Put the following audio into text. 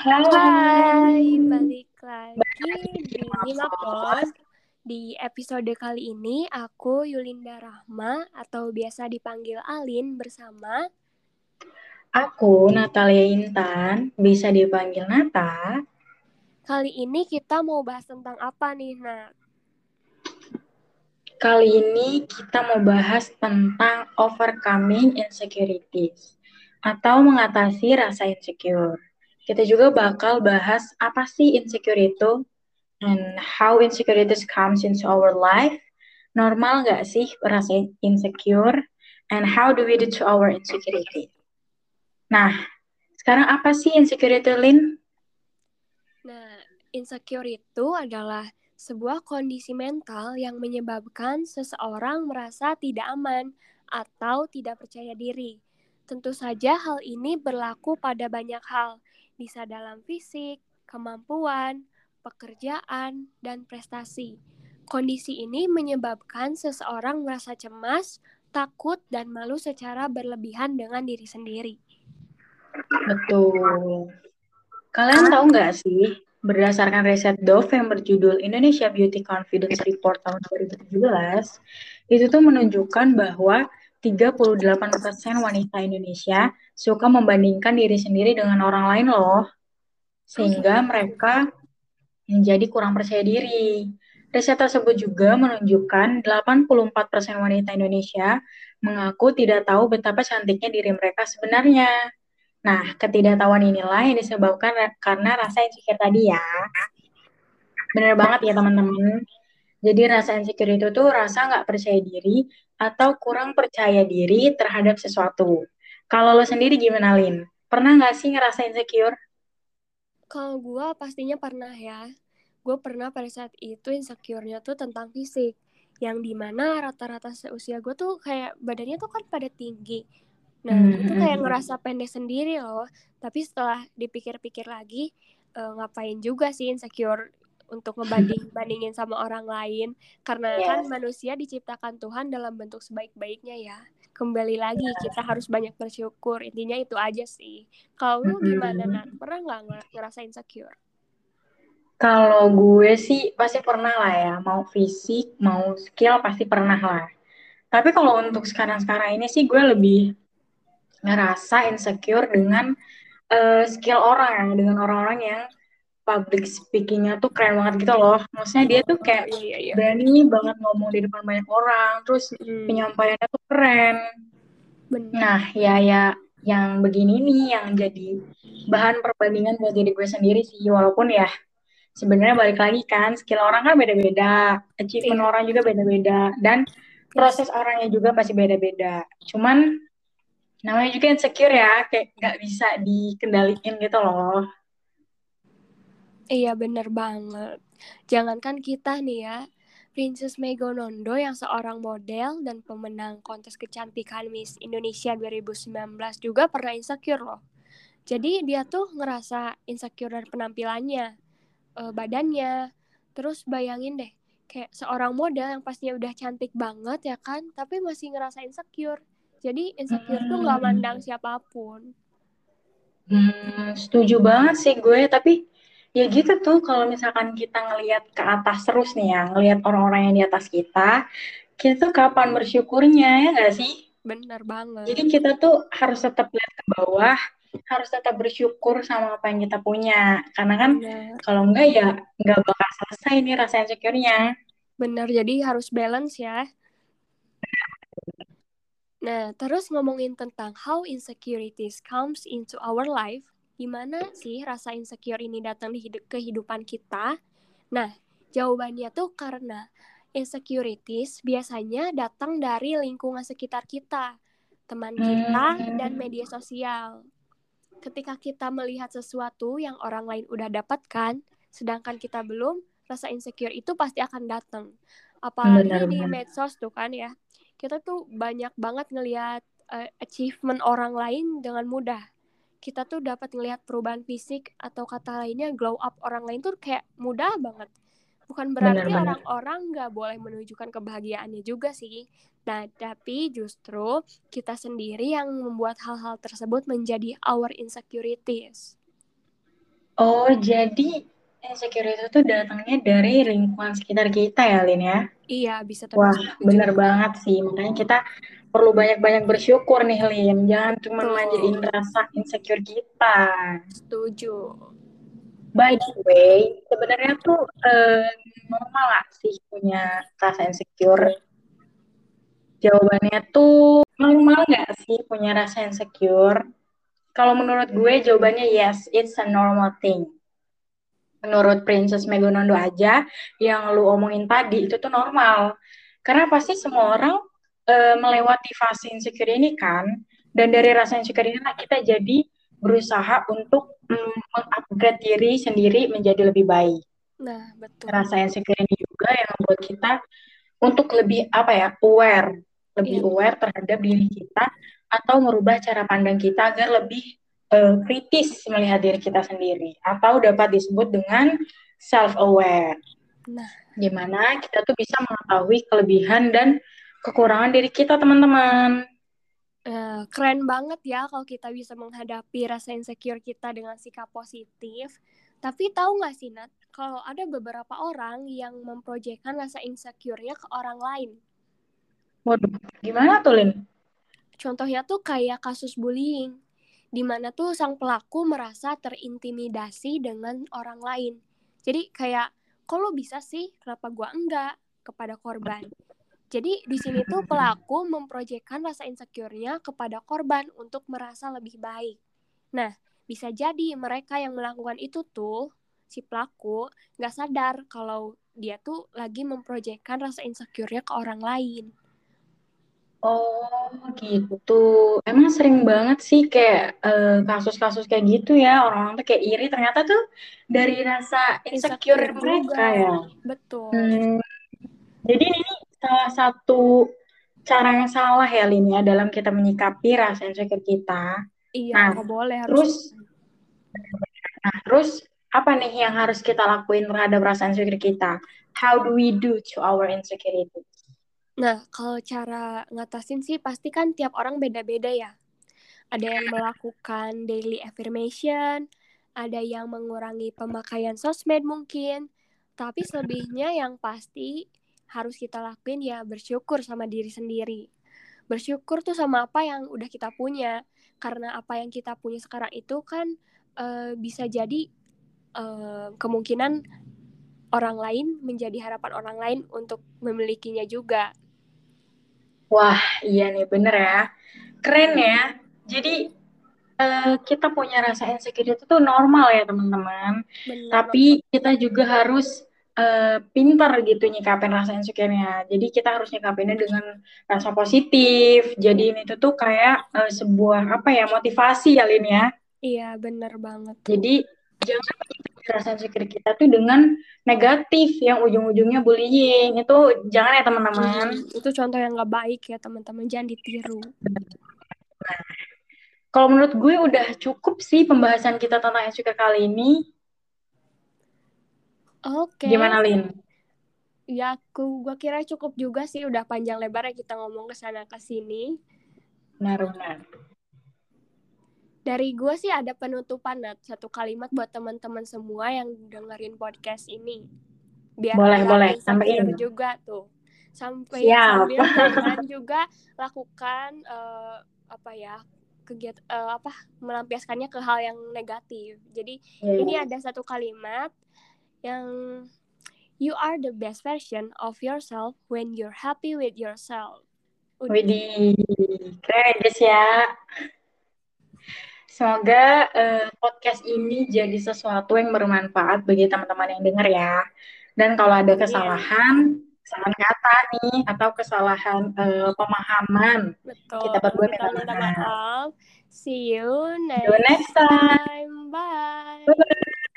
Hai, balik lagi di Mapod. Di episode kali ini aku Yulinda Rahma atau biasa dipanggil Alin bersama Aku Natalia Intan, bisa dipanggil Nata. Kali ini kita mau bahas tentang apa nih, Nat? Kali ini kita mau bahas tentang overcoming insecurities atau mengatasi rasa insecure. Kita juga bakal bahas apa sih insecure itu and how insecurities comes into our life. Normal nggak sih rasa insecure and how do we do to our insecurity? Nah, sekarang apa sih insecurity, Lin? Nah, insecure itu adalah sebuah kondisi mental yang menyebabkan seseorang merasa tidak aman atau tidak percaya diri. Tentu saja hal ini berlaku pada banyak hal, bisa dalam fisik, kemampuan, pekerjaan, dan prestasi. Kondisi ini menyebabkan seseorang merasa cemas, takut, dan malu secara berlebihan dengan diri sendiri. Betul. Kalian tahu nggak sih, berdasarkan riset Dove yang berjudul Indonesia Beauty Confidence Report tahun 2017, itu tuh menunjukkan bahwa 38% wanita Indonesia suka membandingkan diri sendiri dengan orang lain loh. Sehingga mereka menjadi kurang percaya diri. Riset tersebut juga menunjukkan 84% wanita Indonesia mengaku tidak tahu betapa cantiknya diri mereka sebenarnya. Nah, ketidaktahuan inilah yang disebabkan karena rasa insecure tadi ya. Bener banget ya teman-teman. Jadi rasa insecure itu tuh rasa nggak percaya diri atau kurang percaya diri terhadap sesuatu. Kalau lo sendiri gimana, Lin? Pernah nggak sih ngerasa insecure? Kalau gue pastinya pernah ya. Gue pernah pada saat itu insecure-nya tuh tentang fisik. Yang di mana rata-rata seusia gue tuh kayak badannya tuh kan pada tinggi. Nah, gue tuh kayak ngerasa pendek sendiri loh. Tapi setelah dipikir-pikir lagi, uh, ngapain juga sih insecure untuk ngebanding bandingin sama orang lain. Karena yes. kan manusia diciptakan Tuhan dalam bentuk sebaik-baiknya ya. Kembali lagi kita harus banyak bersyukur. Intinya itu aja sih. Kalau lu gimana Nat pernah nggak ngerasa insecure kalau gue sih pasti pernah lah ya. Mau fisik mau skill pasti pernah lah. Tapi kalau untuk sekarang-sekarang ini sih gue lebih ngerasa insecure dengan uh, skill orang dengan orang-orang yang public speakingnya tuh keren banget gitu loh. Maksudnya dia tuh kayak iya, iya, iya. berani banget ngomong di depan banyak orang, terus hmm. penyampaiannya tuh keren. Bener. Nah, ya ya yang begini nih yang jadi bahan perbandingan buat diri gue sendiri sih, walaupun ya sebenarnya balik lagi kan skill orang kan beda-beda, achievement iya. orang juga beda-beda, dan proses orangnya juga pasti beda-beda. Cuman namanya juga insecure ya, kayak nggak bisa dikendalikan gitu loh. Iya bener banget. Jangankan kita nih ya, Princess Megonondo yang seorang model dan pemenang kontes kecantikan Miss Indonesia 2019 juga pernah insecure loh. Jadi dia tuh ngerasa insecure dari penampilannya, uh, badannya. Terus bayangin deh, kayak seorang model yang pastinya udah cantik banget ya kan, tapi masih ngerasa insecure. Jadi insecure hmm. tuh nggak mandang siapa pun. Hmm, setuju banget sih gue, tapi ya gitu tuh kalau misalkan kita ngelihat ke atas terus nih ya ngelihat orang-orang yang di atas kita kita tuh kapan bersyukurnya ya nggak sih? Benar banget. Jadi kita tuh harus tetap lihat ke bawah harus tetap bersyukur sama apa yang kita punya. Karena kan kalau enggak ya nggak bakal selesai nih rasa insecure-nya. Benar jadi harus balance ya. Nah, terus ngomongin tentang how insecurities comes into our life, gimana sih rasa insecure ini datang di hidup kehidupan kita? Nah, jawabannya tuh karena insecurities biasanya datang dari lingkungan sekitar kita, teman kita, dan media sosial. Ketika kita melihat sesuatu yang orang lain udah dapatkan, sedangkan kita belum, rasa insecure itu pasti akan datang. Apalagi benar, di medsos tuh kan ya, kita tuh banyak banget ngelihat uh, achievement orang lain dengan mudah kita tuh dapat ngelihat perubahan fisik atau kata lainnya glow up orang lain tuh kayak mudah banget. Bukan berarti orang-orang nggak boleh menunjukkan kebahagiaannya juga sih. Nah, tapi justru kita sendiri yang membuat hal-hal tersebut menjadi our insecurities. Oh, jadi insecure itu datangnya dari lingkungan sekitar kita ya, Lin ya? Iya, bisa Wah, termasuk itu bener juga. banget sih. Makanya kita perlu banyak-banyak bersyukur nih, Lin. Jangan cuma manjain rasa insecure kita. Setuju. By the way, sebenarnya tuh eh, normal gak sih punya rasa insecure? Jawabannya tuh normal gak sih punya rasa insecure? Kalau menurut gue jawabannya yes, it's a normal thing. Menurut Princess Megonondo aja, yang lu omongin tadi itu tuh normal. Karena pasti semua orang eh, melewati fase insecure ini kan, dan dari rasa insecure ini kita jadi berusaha untuk mm, mengupgrade diri sendiri menjadi lebih baik. Nah, betul. Rasa insecure ini juga yang membuat kita untuk lebih apa ya aware, lebih Iya. aware terhadap diri kita atau merubah cara pandang kita agar lebih uh, kritis melihat diri kita sendiri atau dapat disebut dengan self aware. Nah, Gimana kita tuh bisa mengetahui kelebihan dan kekurangan diri kita, teman-teman. eh, keren banget ya kalau kita bisa menghadapi rasa insecure kita dengan sikap positif. Tapi tahu nggak sih Nat, kalau ada beberapa orang yang memproyekkan rasa insecure-nya ke orang lain. Waduh, gimana tuh, Lin? Contohnya tuh kayak kasus bullying, di mana tuh sang pelaku merasa terintimidasi dengan orang lain. Jadi kayak, kok lo bisa sih, kenapa gua enggak kepada korban. Jadi di sini tuh pelaku memproyekkan rasa insecure-nya kepada korban untuk merasa lebih baik. Nah, bisa jadi mereka yang melakukan itu tuh si pelaku nggak sadar kalau dia tuh lagi memproyekkan rasa insecure-nya ke orang lain. Oh, gitu. Emang sering banget sih kayak eh, kasus-kasus kayak gitu ya. Orang-orang tuh kayak iri ternyata tuh dari rasa insecure, Insecure mereka juga. ya. Betul. Hmm, jadi ini salah satu cara yang salah ya, Lin ya, dalam kita menyikapi rasa insecure kita. Iya, Nah, boleh harus. Terus, nah, terus apa nih yang harus kita lakuin terhadap rasa insecure kita? How do we do to our insecurity? Nah, kalau cara ngatasin sih pasti kan tiap orang beda-beda ya. Ada yang melakukan daily affirmation, ada yang mengurangi pemakaian sosmed mungkin. Tapi selebihnya yang pasti harus kita lakuin ya bersyukur sama diri sendiri. Bersyukur tuh sama apa yang udah kita punya. Karena apa yang kita punya sekarang itu kan uh, bisa jadi uh, kemungkinan orang lain menjadi harapan orang lain untuk memilikinya juga. Wah, iya nih, bener ya. Keren ya. Jadi, uh, kita punya rasa insecure itu tuh normal ya, teman-teman. Tapi kita juga harus uh, pintar gitu nyikapin rasa insecure-nya. Jadi, kita harus nyikapinnya dengan rasa positif. Jadi, ini tuh, tuh kayak uh, sebuah, apa ya, motivasi ya, Lin ya. Iya, bener banget. Jadi, jangan rasa insecure kita tuh dengan negatif yang ujung-ujungnya bullying itu jangan ya teman-teman hmm, itu contoh yang nggak baik ya teman-teman jangan ditiru nah, kalau menurut gue udah cukup sih pembahasan kita tentang insecure kali ini oke okay. gimana Lin ya aku gue kira cukup juga sih udah panjang lebar ya kita ngomong ke sana ke sini benar-benar dari gue sih ada penutupan Nat. satu kalimat buat teman-teman semua yang dengerin podcast ini biar boleh boleh sampai juga tuh sampai Siap. sambil kalian juga lakukan uh, apa ya kegiatan uh, apa melampiaskannya ke hal yang negatif jadi yeah. ini ada satu kalimat yang you are the best version of yourself when you're happy with yourself Widih, keren guys ya. Semoga uh, podcast ini jadi sesuatu yang bermanfaat bagi teman-teman yang dengar ya. Dan kalau ada kesalahan, kesalahan kata nih atau kesalahan uh, pemahaman, Betul. kita berdua minta maaf. See you next, See you next time. time. Bye. Bye.